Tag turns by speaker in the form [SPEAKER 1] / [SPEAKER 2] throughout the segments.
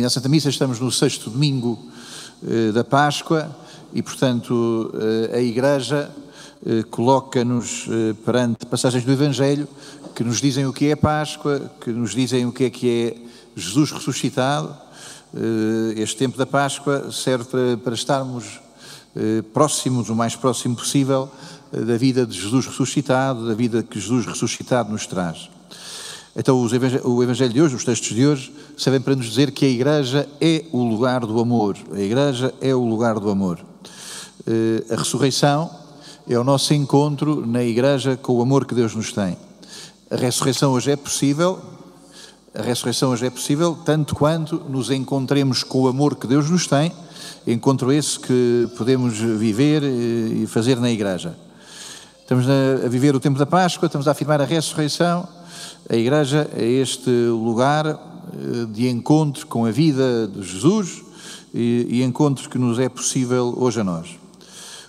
[SPEAKER 1] a Santa Missa estamos no sexto domingo eh, da Páscoa e, portanto, eh, a Igreja eh, coloca-nos eh, perante passagens do Evangelho que nos dizem o que é Páscoa, que nos dizem o que é que é Jesus ressuscitado. Eh, este tempo da Páscoa serve para, para estarmos eh, próximos, o mais próximo possível, da vida de Jesus ressuscitado, da vida que Jesus ressuscitado nos traz. Então, o Evangelho de hoje, os textos de hoje, servem para nos dizer que a Igreja é o lugar do amor. A Igreja é o lugar do amor. Eh, a ressurreição é o nosso encontro na Igreja com o amor que Deus nos tem. A ressurreição hoje é possível, a ressurreição hoje é possível tanto quanto nos encontremos com o amor que Deus nos tem, encontro esse que podemos viver e fazer na Igreja. Estamos a viver o tempo da Páscoa, estamos a afirmar a ressurreição a Igreja é este lugar eh, de encontro com a vida de Jesus e, e encontro que nos é possível hoje a nós.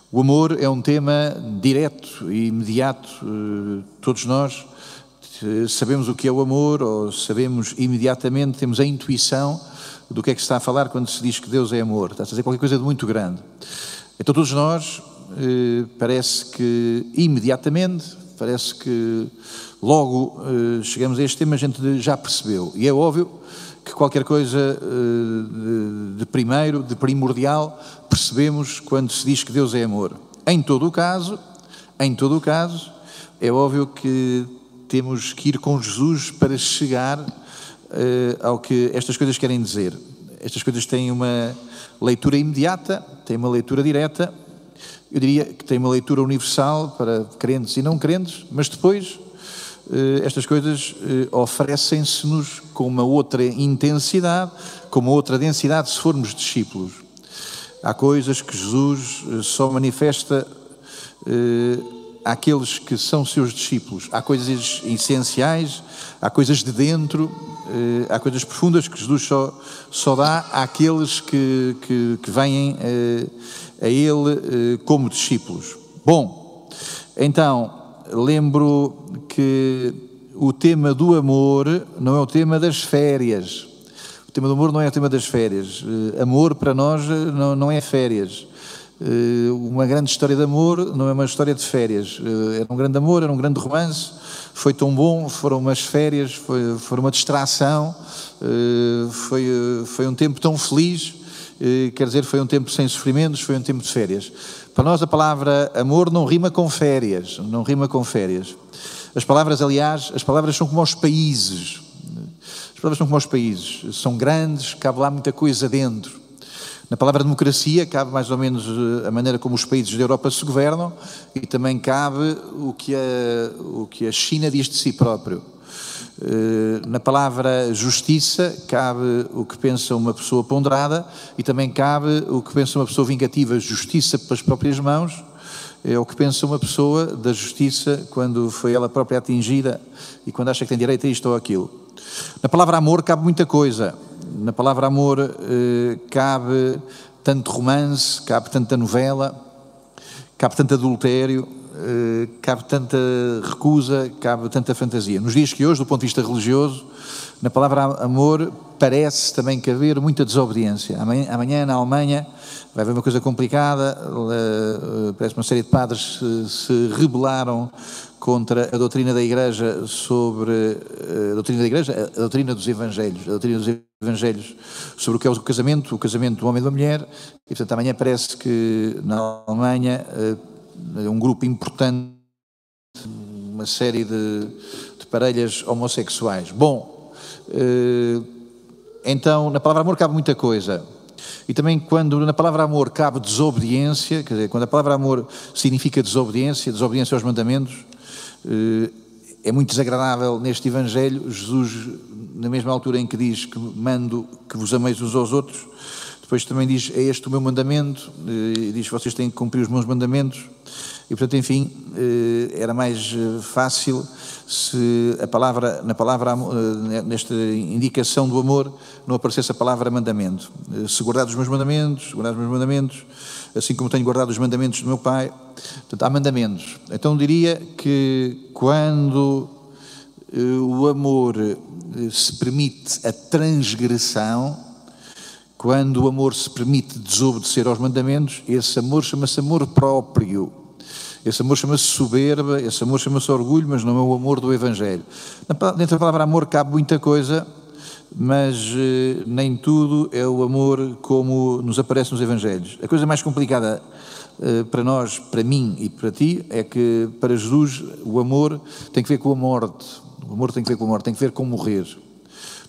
[SPEAKER 1] O amor é um tema direto e imediato. Eh, todos nós eh, sabemos o que é o amor, ou sabemos imediatamente, temos a intuição do que é que se está a falar quando se diz que Deus é amor. Está a dizer qualquer coisa de muito grande. Então, todos nós, parece que imediatamente, parece que logo uh, chegamos a este tema, a gente já percebeu. E é óbvio que qualquer coisa uh, de, primeiro, de primordial, percebemos quando se diz que Deus é amor. Em todo o caso, em todo o caso, é óbvio que temos que ir com Jesus para chegar uh, ao que estas coisas querem dizer. Estas coisas têm uma leitura imediata, têm uma leitura direta, eu diria que têm uma leitura universal para crentes e não crentes, mas depois eh, estas coisas eh, oferecem-se-nos com uma outra intensidade, com uma outra densidade se formos discípulos. Há coisas que Jesus eh, só manifesta àqueles que são seus discípulos. Há coisas essenciais, há coisas de dentro, há coisas profundas que Jesus só, só dá àqueles que, que, que vêm a Ele como discípulos. Bom, então, lembro que o tema do amor não é o tema das férias. O tema do amor não é o tema das férias. Eh, amor para nós eh, não, é férias. Eh, uma grande história de amor não é uma história de férias. Era um grande amor, era um grande romance, foi tão bom, foram umas férias, foi, foi uma distração, foi, foi um tempo tão feliz, quer dizer, foi um tempo sem sofrimentos, foi um tempo de férias. Para nós a palavra amor não rima com férias, não rima com férias. As palavras, aliás, as palavras são como os países. As palavras são como os países, são grandes, cabe lá muita coisa dentro. Na palavra democracia cabe mais ou menos eh, a maneira como os países da Europa se governam e também cabe o que a, o que a China diz de si próprio. Eh, na palavra justiça cabe o que pensa uma pessoa ponderada e também cabe o que pensa uma pessoa vingativa, justiça pelas próprias mãos, é o que pensa uma pessoa da justiça quando foi ela própria atingida e quando acha que tem direito a isto ou aquilo. Na palavra amor cabe muita coisa. Na palavra amor eh, cabe tanto romance, cabe tanta novela, cabe tanto adultério, eh, cabe tanta recusa, cabe tanta fantasia. Nos dias que hoje, do ponto de vista religioso, na palavra amor parece também caber muita desobediência. Amanhã, amanhã na Alemanha vai haver uma coisa complicada, eh, parece uma série de padres se, se rebelaram contra a doutrina da Igreja sobre eh, a doutrina da Igreja, a doutrina dos Evangelhos, a doutrina dos Evangelhos sobre o que é o casamento, o casamento do homem e da mulher, e portanto amanhã parece que na Alemanha um grupo importante, uma série de, de parelhas homossexuais. Bom, eh, então na palavra amor cabe muita coisa. E também quando na palavra amor cabe desobediência, quer dizer, quando a palavra amor significa desobediência, desobediência aos mandamentos, eh, é muito desagradável neste Evangelho, Jesus, na mesma altura em que diz que mando que vos ameis uns aos outros, depois também diz, é este o meu mandamento, eh, e diz, vocês têm que cumprir os meus mandamentos, e portanto, enfim, eh, era mais eh, fácil se a palavra, na palavra, nesta indicação do amor, não aparecesse a palavra mandamento. Se guardar os meus mandamentos, guardar os meus mandamentos, assim como tenho guardado os mandamentos do meu Pai, portanto, há mandamentos. Então diria que quando o amor se permite a transgressão, quando o amor se permite desobedecer aos mandamentos, esse amor chama-se amor próprio. Esse amor chama-se soberba, esse amor chama-se orgulho, mas não é o amor do Evangelho. Dentro da palavra amor cabe muita coisa, mas eh, nem tudo é o amor como nos aparece nos Evangelhos. A coisa mais complicada eh, para nós, para mim e para ti, é que para Jesus o amor tem que ver com a morte. O amor tem que ver com a morte, tem que ver com morrer.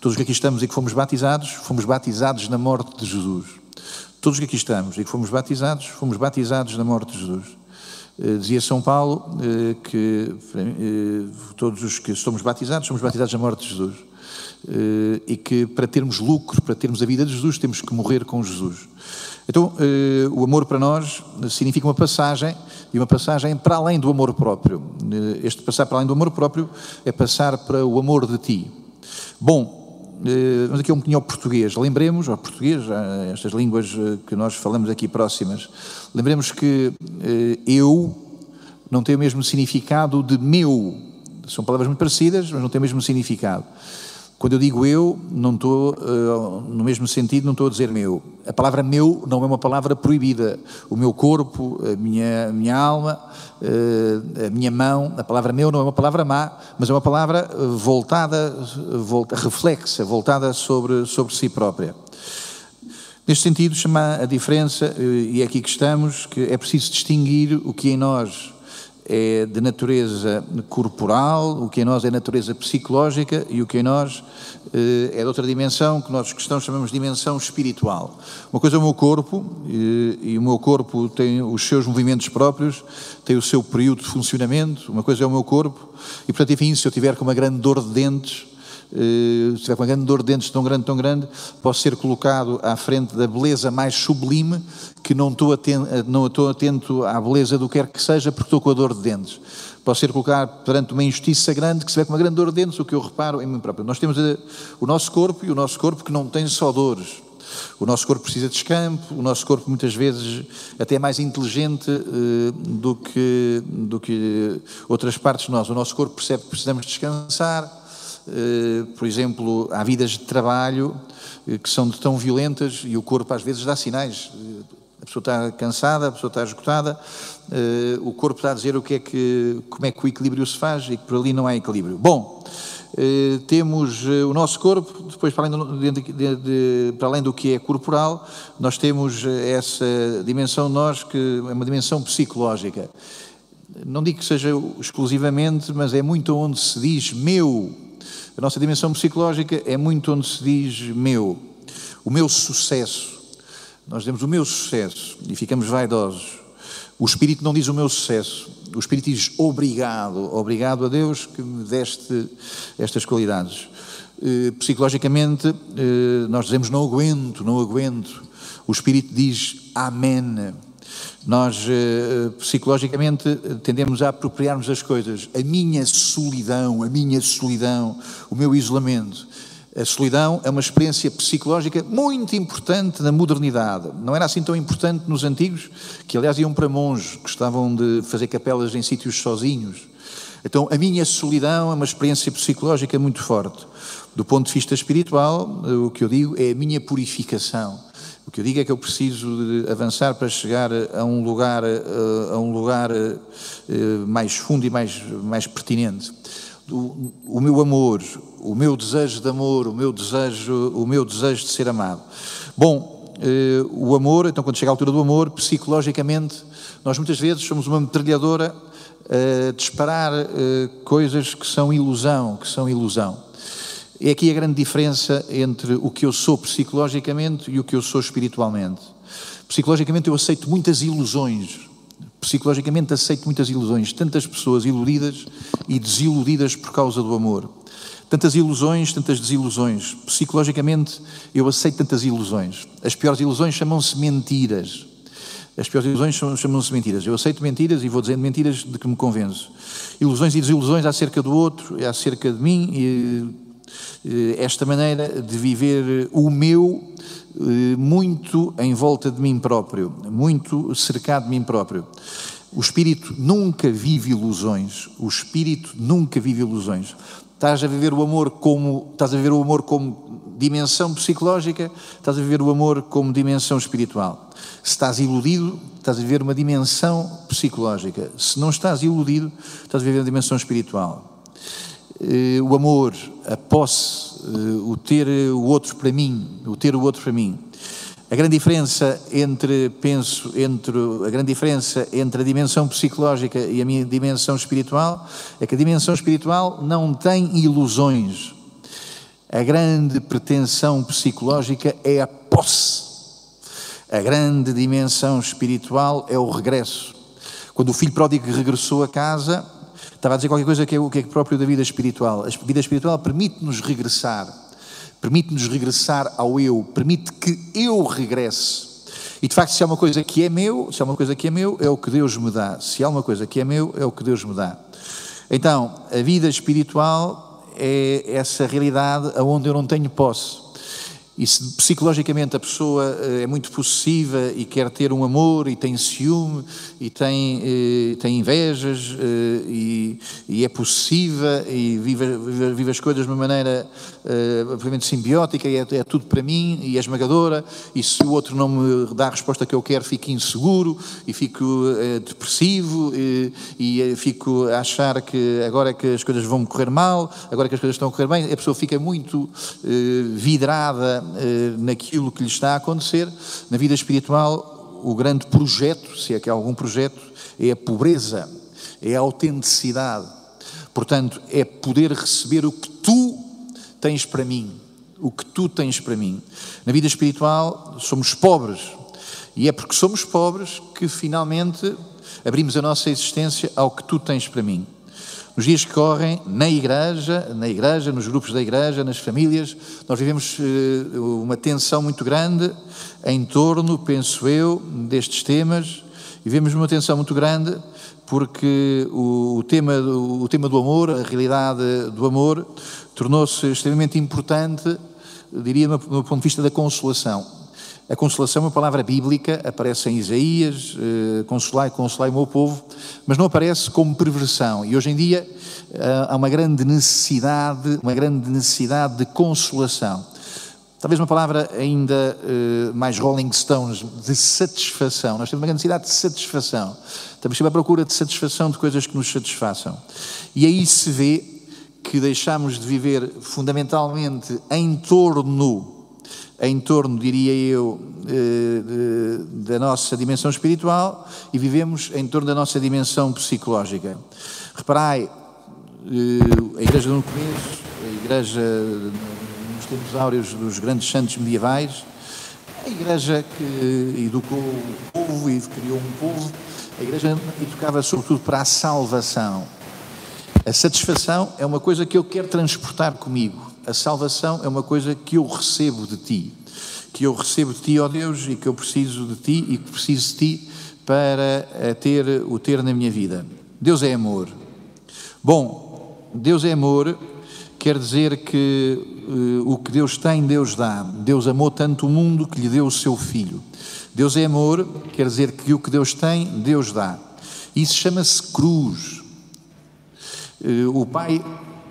[SPEAKER 1] Todos que aqui estamos e que fomos batizados, fomos batizados na morte de Jesus. Todos que aqui estamos e que fomos batizados, fomos batizados na morte de Jesus. Eh, dizia São Paulo eh, que eh, todos os que somos batizados, somos batizados na morte de Jesus. E que para termos lucro, para termos a vida de Jesus, temos que morrer com Jesus. Então, o amor para nós significa uma passagem, e uma passagem para além do amor próprio. Este passar para além do amor próprio é passar para o amor de ti. Bom, mas aqui é um bocadinho ao português. Lembremos, ao português, estas línguas eh, que nós falamos aqui próximas, lembremos que eh, eu não tem o mesmo significado de meu. São palavras muito parecidas, mas não têm o mesmo significado. Quando eu digo eu, não estou, uh, no mesmo sentido, não estou a dizer meu. A palavra meu não é uma palavra proibida. O meu corpo, a minha, a minha alma, uh, a minha mão, a palavra meu não é uma palavra má, mas é uma palavra voltada, volta, reflexa, voltada sobre, sobre si própria. Neste sentido, chama a diferença, e é aqui que estamos, que é preciso distinguir o que em nós é de natureza corporal, o que em nós é natureza psicológica e o que em nós eh, é de outra dimensão, que nós cristãos chamamos de dimensão espiritual. Uma coisa é o meu corpo, e, e o meu corpo tem os seus movimentos próprios, tem o seu período de funcionamento, uma coisa é o meu corpo, e portanto, enfim, se eu tiver com uma grande dor de dentes, eh, se tiver uma grande dor de dentes tão grande, tão grande, posso ser colocado à frente da beleza mais sublime, que não estou atento, não estou atento à beleza do que quer que seja, porque estou com a dor de dentes. Posso ser colocado perante uma injustiça grande, que se tiver com uma grande dor de dentes, o que eu reparo em mim próprio. Nós temos eh, o nosso corpo, e o nosso corpo que não tem só dores. O nosso corpo precisa de descanso, o nosso corpo muitas vezes até é mais inteligente do, que, do que outras partes de nós. O nosso corpo percebe que precisamos descansar, eh, por exemplo, há vidas de trabalho eh, que são tão violentas e o corpo às vezes dá sinais. Eh, a pessoa está cansada, a pessoa está esgotada, o corpo está a dizer o que é que, como é que o equilíbrio se faz e que por ali não há equilíbrio. Bom, temos o nosso corpo, depois para além do, de, de, para além do que é corporal, nós temos essa dimensão nós que é uma dimensão psicológica. Não digo que seja exclusivamente, mas é muito onde se diz meu, a nossa dimensão psicológica é muito onde se diz meu, o meu sucesso. Nós dizemos o meu sucesso e ficamos vaidosos. O Espírito não diz o meu sucesso, o Espírito diz obrigado, obrigado a Deus que me deste estas qualidades. Eh, psicologicamente, eh, nós dizemos não aguento, não aguento. O Espírito diz amém. Nós, eh, psicologicamente, tendemos a apropriarmos as coisas. A minha solidão, a minha solidão, o meu isolamento. A solidão é uma experiência psicológica muito importante na modernidade. Não era assim tão importante nos antigos, que aliás iam para monges, gostavam de fazer capelas em sítios sozinhos. Então, a minha solidão é uma experiência psicológica muito forte. Do ponto de vista espiritual, o que eu digo é a minha purificação. O que eu digo é que eu preciso de avançar para chegar a um lugar, a um lugar eh, mais fundo e mais, mais pertinente. O, o meu amor, o meu desejo de amor, o meu desejo, o meu desejo de ser amado. Bom, eh, o amor, então quando chega a altura do amor, psicologicamente, nós muitas vezes somos uma metralhadora a disparar eh, coisas que são ilusão, que são ilusão. É aqui a grande diferença entre o que eu sou psicologicamente e o que eu sou espiritualmente. Psicologicamente eu aceito muitas ilusões. Psicologicamente aceito muitas ilusões. Tantas pessoas iludidas e desiludidas por causa do amor. Tantas ilusões, tantas desilusões. Psicologicamente eu aceito tantas ilusões. As piores ilusões chamam-se mentiras. As piores ilusões chamam-se mentiras. Eu aceito mentiras e vou dizendo mentiras de que me convenço. Ilusões e desilusões acerca do outro, acerca de mim e esta maneira de viver o meu eh, muito em volta de mim próprio, muito cercado de mim próprio. O espírito nunca vive ilusões. O espírito nunca vive ilusões. Estás a viver o amor como estás a viver o amor como dimensão psicológica, estás a viver o amor como dimensão espiritual. Se estás iludido, estás a viver uma dimensão psicológica. Se não estás iludido, estás a viver uma dimensão espiritual. Eh, o amor, a posse, eh, o ter o outro para mim, o ter o outro para mim. A grande diferença entre, penso, entre a grande diferença entre a dimensão psicológica e a minha dimensão espiritual é que a dimensão espiritual não tem ilusões. A grande pretensão psicológica é a posse. A grande dimensão espiritual é o regresso. Quando o filho pródigo regressou a casa, estava a dizer qualquer coisa que é o que é próprio da vida espiritual. A vida espiritual permite-nos regressar permite-nos regressar ao eu, permite que eu regresse. E de facto, se há uma coisa que é meu, se há uma coisa que é meu, é o que Deus me dá. Se há uma coisa que é meu, é o que Deus me dá. Então, a vida espiritual é essa realidade onde eu não tenho posse. E se psicologicamente a pessoa eh, é muito possessiva e quer ter um amor e tem ciúme e tem, eh, tem invejas eh, e, e, é possessiva e vive, vive, vive, as coisas de uma maneira obviamente simbiótica e é, é, tudo para mim e é esmagadora e se o outro não me dá a resposta que eu quero fico inseguro e fico depressivo e, e fico a achar que agora é que as coisas vão correr mal, agora é que as coisas estão a correr bem, a pessoa fica muito vidrada naquilo que lhe está a acontecer. Na vida espiritual, o grande projeto, se é que há algum projeto, é a pobreza, é a autenticidade. Portanto, é poder receber o que tu tens para mim. O que tu tens para mim. Na vida espiritual, somos pobres. E é porque somos pobres que finalmente abrimos a nossa existência ao que tu tens para mim. Nos dias que correm, na igreja, na igreja, nos grupos da igreja, nas famílias, nós vivemos eh, uma tensão muito grande em torno, penso eu, destes temas. Vivemos uma tensão muito grande porque o, tema, o tema do amor, a realidade do amor, tornou-se extremamente importante, diria, do ponto de vista da consolação. A consolação é uma palavra bíblica, aparece em Isaías, eh, consolai, consolai o meu povo, mas não aparece como perversão. E hoje em dia eh, há uma grande necessidade, uma grande necessidade de consolação. Talvez uma palavra ainda eh, mais Rolling Stones, de satisfação. Nós temos uma grande necessidade de satisfação. Estamos sempre à procura de satisfação de coisas que nos satisfaçam. E aí se vê que deixamos de viver fundamentalmente em torno em torno, diria eu, eh, da nossa dimensão espiritual e vivemos em torno da nossa dimensão psicológica. Reparai, eh, a igreja no começo, a igreja nos tempos áureos dos grandes santos medievais, a igreja que educou o povo e criou um povo, a igreja educava sobretudo para a salvação. A satisfação é uma coisa que eu quero transportar comigo. A salvação é uma coisa que eu recebo de ti. Que eu recebo de ti, ó Deus, e que eu preciso de ti e que preciso de ti para eh, ter o ter na minha vida. Deus é amor. Bom, Deus é amor quer dizer que uh, o que Deus tem, Deus dá. Deus amou tanto o mundo que lhe deu o seu filho. Deus é amor, quer dizer que o que Deus tem, Deus dá. Isso chama-se cruz. Uh, o Pai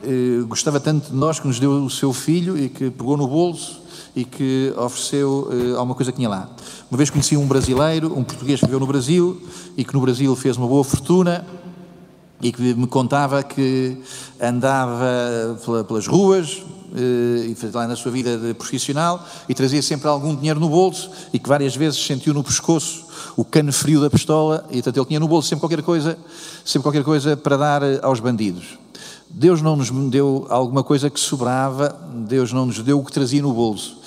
[SPEAKER 1] eh, gostava tanto de nós que nos deu o seu filho e que pegou no bolso e que ofereceu eh, alguma coisa que tinha lá. Uma vez conheci um brasileiro, um português que viveu no Brasil e que no Brasil fez uma boa fortuna e que me contava que andava pelas ruas eh, e lá na sua vida profissional e trazia sempre algum dinheiro no bolso e que várias vezes sentiu no pescoço o cano frio da pistola e portanto ele tinha no bolso sempre qualquer coisa, sempre qualquer coisa para dar aos bandidos. Deus não nos deu alguma coisa que sobrava, Deus não nos deu o que trazia no bolso.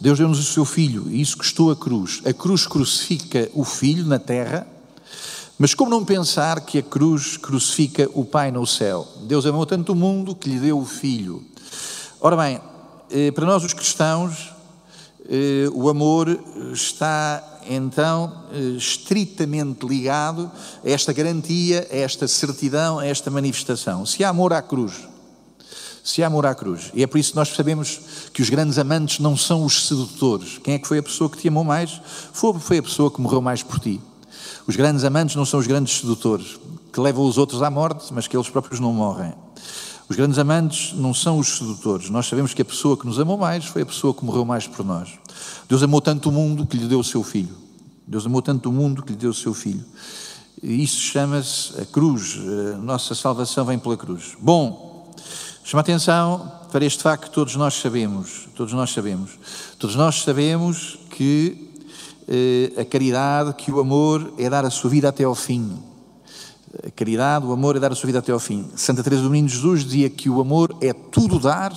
[SPEAKER 1] Deus deu-nos o seu filho e isso custou a cruz. A cruz crucifica o filho na terra, mas como não pensar que a cruz crucifica o Pai no céu? Deus amou tanto o mundo que lhe deu o filho. Ora bem, eh, para nós os cristãos, eh, o amor está então eh, estritamente ligado a esta garantia, a esta certidão, a esta manifestação. Se há amor à cruz, se há amor à cruz, e é por isso que nós sabemos que os grandes amantes não são os sedutores. Quem é que foi a pessoa que te amou mais? Foi, foi a pessoa que morreu mais por ti. Os grandes amantes não são os grandes sedutores, que levam os outros à morte, mas que eles próprios não morrem. Os grandes amantes não são os sedutores. Nós sabemos que a pessoa que nos amou mais foi a pessoa que morreu mais por nós. Deus amou tanto o mundo que lhe deu o seu filho. Deus amou tanto o mundo que lhe deu o seu filho. E isso chama-se a cruz. A nossa salvação vem pela cruz. Bom, chama atenção para este facto que todos nós sabemos. Todos nós sabemos. Todos nós sabemos que eh, a caridade, que o amor é dar a sua vida até ao fim. A caridade, o amor é dar a sua vida até ao fim. Santa Teresa do Menino Jesus dizia que o amor é tudo dar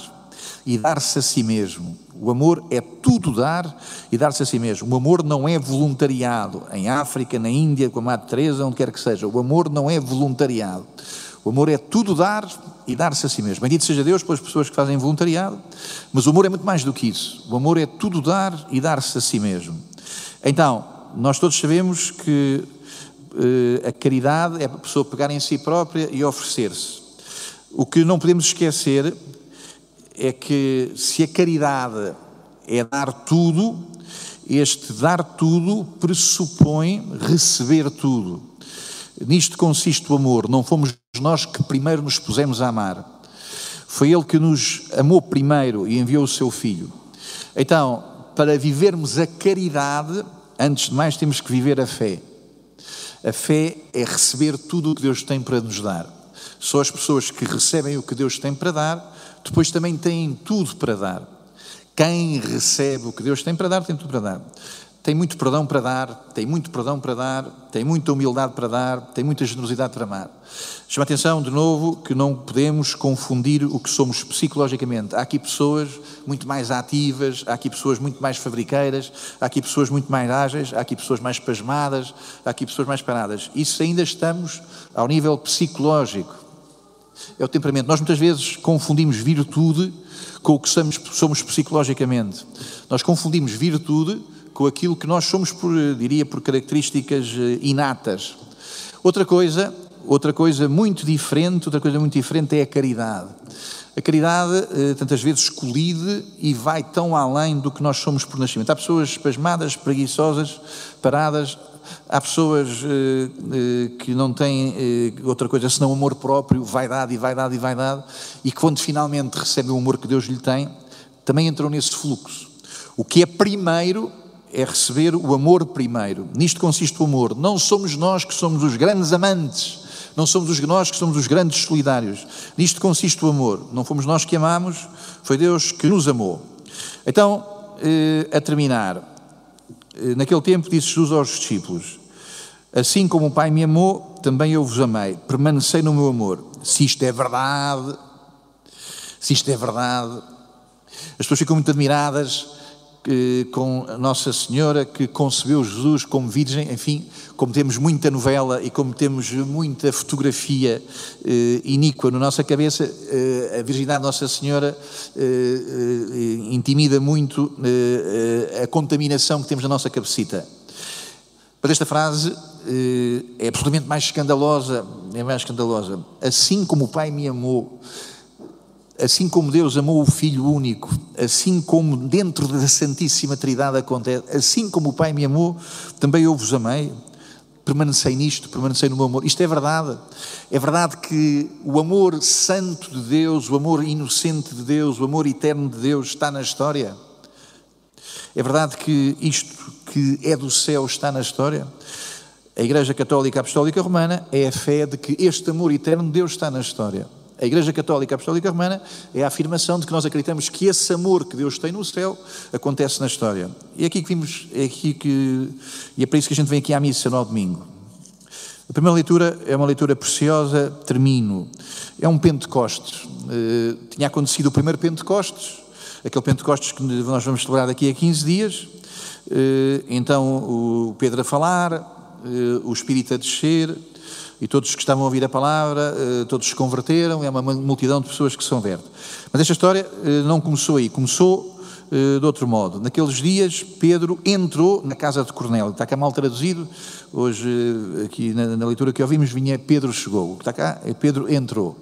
[SPEAKER 1] e dar-se a si mesmo. O amor é tudo dar e dar-se a si mesmo. O amor não é voluntariado. Em África, na Índia, com a Madre Teresa, onde quer que seja. O amor não é voluntariado. O amor é tudo dar e dar-se a si mesmo. Bendito seja Deus pelas pessoas que fazem voluntariado, mas o amor é muito mais do que isso. O amor é tudo dar e dar-se a si mesmo. Então, nós todos sabemos que uh, a caridade é a pessoa pegar em si própria e oferecer-se. O que não podemos esquecer é que se a caridade é dar tudo, este dar tudo pressupõe receber tudo. Nisto consiste o amor. Não fomos nós que primeiro nos pusemos a amar. Foi Ele que nos amou primeiro e enviou o seu Filho. Então, para vivermos a caridade, antes de mais temos que viver a fé. A fé é receber tudo o que Deus tem para nos dar. Só as pessoas que recebem o que Deus tem para dar, depois também têm tudo para dar. Quem recebe o que Deus tem para dar, tem tudo para dar tem muito perdão para dar, tem muito perdão para dar, tem muita humildade para dar, tem muita generosidade para amar. Chama atenção, de novo, que não podemos confundir o que somos psicologicamente. Há aqui pessoas muito mais ativas, há aqui pessoas muito mais fabriqueiras, há aqui pessoas muito mais ágeis, há aqui pessoas mais pasmadas, há aqui pessoas mais paradas. Isso ainda estamos ao nível psicológico. É o temperamento. Nós muitas vezes confundimos virtude com o que somos, somos psicologicamente. Nós confundimos virtude com aquilo que nós somos, por, diria, por características eh, inatas. Outra coisa, outra coisa muito diferente, outra coisa muito diferente é a caridade. A caridade eh, tantas vezes colide e vai tão além do que nós somos por nascimento. Há pessoas pasmadas, preguiçosas, paradas, há pessoas eh, que não têm outra coisa senão amor próprio, vaidade e vaidade e vaidade, e que quando finalmente recebem o amor que Deus lhe tem, também entram nesse fluxo. O que é primeiro é receber o amor primeiro. Nisto consiste o amor. Não somos nós que somos os grandes amantes, não somos os nós que somos os grandes solidários. Nisto consiste o amor. Não fomos nós que amamos, foi Deus que nos amou. Então, eh, a terminar, eh, naquele tempo disse Jesus aos discípulos: Assim como o Pai me amou, também eu vos amei. Permanecei no meu amor. Se isto é verdade, se isto é verdade, as pessoas ficam muito admiradas com Nossa Senhora que concebeu Jesus como virgem, enfim, como temos muita novela e como temos muita fotografia eh, iníqua na nossa cabeça, eh, a virgindade de Nossa Senhora eh, eh intimida muito eh, eh, a contaminação que temos na nossa cabecita. Mas esta frase é absolutamente mais escandalosa, é mais escandalosa. Assim como o Pai me amou, assim como Deus amou o Filho único, assim como dentro da Santíssima Trindade acontece, assim como o Pai me amou, também eu vos amei. Permanecei nisto, permanecei no meu amor. Isto é verdade. É verdade que o amor santo de Deus, o amor inocente de Deus, o amor eterno de Deus está na história. É verdade que isto que é do céu está na história. A Igreja Católica Apostólica Romana é a fé de que este amor eterno de Deus está na história. A Igreja Católica Apostólica Romana é a afirmação de que nós acreditamos que esse amor que Deus tem no céu acontece na história. E é aqui que vimos, é aqui que, e é para isso que a gente vem aqui à missa no domingo. A primeira leitura é uma leitura preciosa, termino. É um Pentecostes. Uh, tinha acontecido o primeiro Pentecostes, aquele Pentecostes que nós vamos celebrar daqui a 15 dias. Uh, então o Pedro a falar, uh, o Espírito a descer, e todos que estavam a ouvir a palavra, eh, todos se converteram, é uma multidão de pessoas que se convertem. Mas esta história eh, não começou aí, começou eh, de outro modo. Naqueles dias, Pedro entrou na casa de Cornélio. Está cá mal traduzido, hoje, aqui na, na leitura que ouvimos, vinha Pedro chegou. O que está cá é Pedro entrou.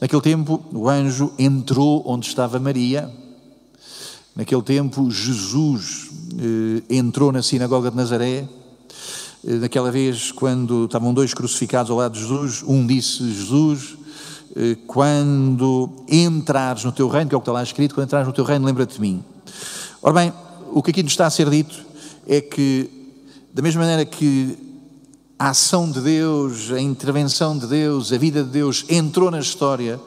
[SPEAKER 1] Naquele tempo, o anjo entrou onde estava Maria. Naquele tempo, Jesus entrou na sinagoga de Nazaré Naquela vez, quando estavam dois crucificados ao lado de Jesus, um disse: Jesus, eh, quando entrares no teu reino, que é o que está lá escrito, quando entrares no teu reino, lembra-te de mim. Ora bem, o que aqui nos está a ser dito é que, da mesma maneira que a ação de Deus, a intervenção de Deus, a vida de Deus entrou na história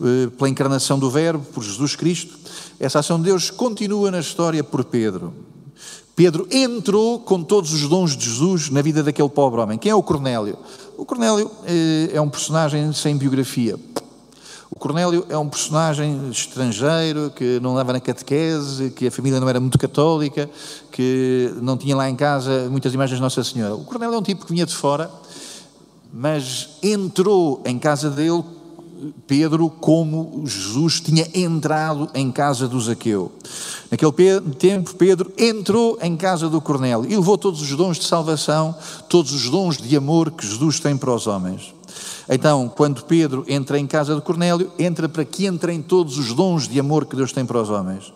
[SPEAKER 1] eh, pela encarnação do Verbo, por Jesus Cristo, essa ação de Deus continua na história por Pedro. Pedro entrou com todos os dons de Jesus na vida daquele pobre homem. Quem é o Cornélio? O Cornélio eh, é um personagem sem biografia. O Cornélio é um personagem estrangeiro que não leva na catequese, que a família não era muito católica, que não tinha lá em casa muitas imagens de Nossa Senhora. O Cornélio é um tipo que vinha de fora, mas entrou em casa dele Pedro como Jesus tinha entrado em casa do Zaqueu. Naquele tempo, Pedro entrou em casa do Cornélio e levou todos os dons de salvação, todos os dons de amor que Jesus tem para os homens. Então, quando Pedro entra em casa de Cornélio, entra para que entrem todos os dons de amor que Deus tem para os homens.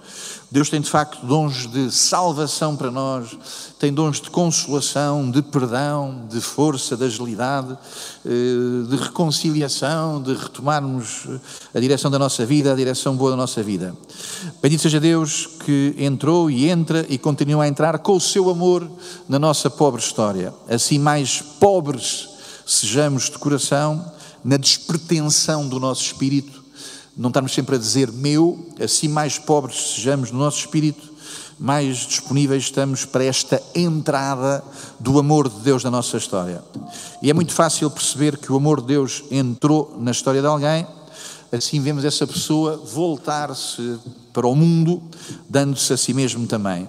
[SPEAKER 1] Deus tem de facto dons de salvação para nós, tem dons de consolação, de perdão, de força, de agilidade, eh, de reconciliação, de retomarmos a direção da nossa vida, a direção boa da nossa vida. Bendito seja Deus que entrou e entra e continua a entrar com o seu amor na nossa pobre história. Assim, mais pobres sejamos de coração, na despretensão do nosso espírito, não estarmos sempre a dizer meu, assim mais pobres sejamos no nosso espírito, mais disponíveis estamos para esta entrada do amor de Deus na nossa história. E é muito fácil perceber que o amor de Deus entrou na história de alguém, assim vemos essa pessoa voltar-se para o mundo, dando-se a si mesmo também.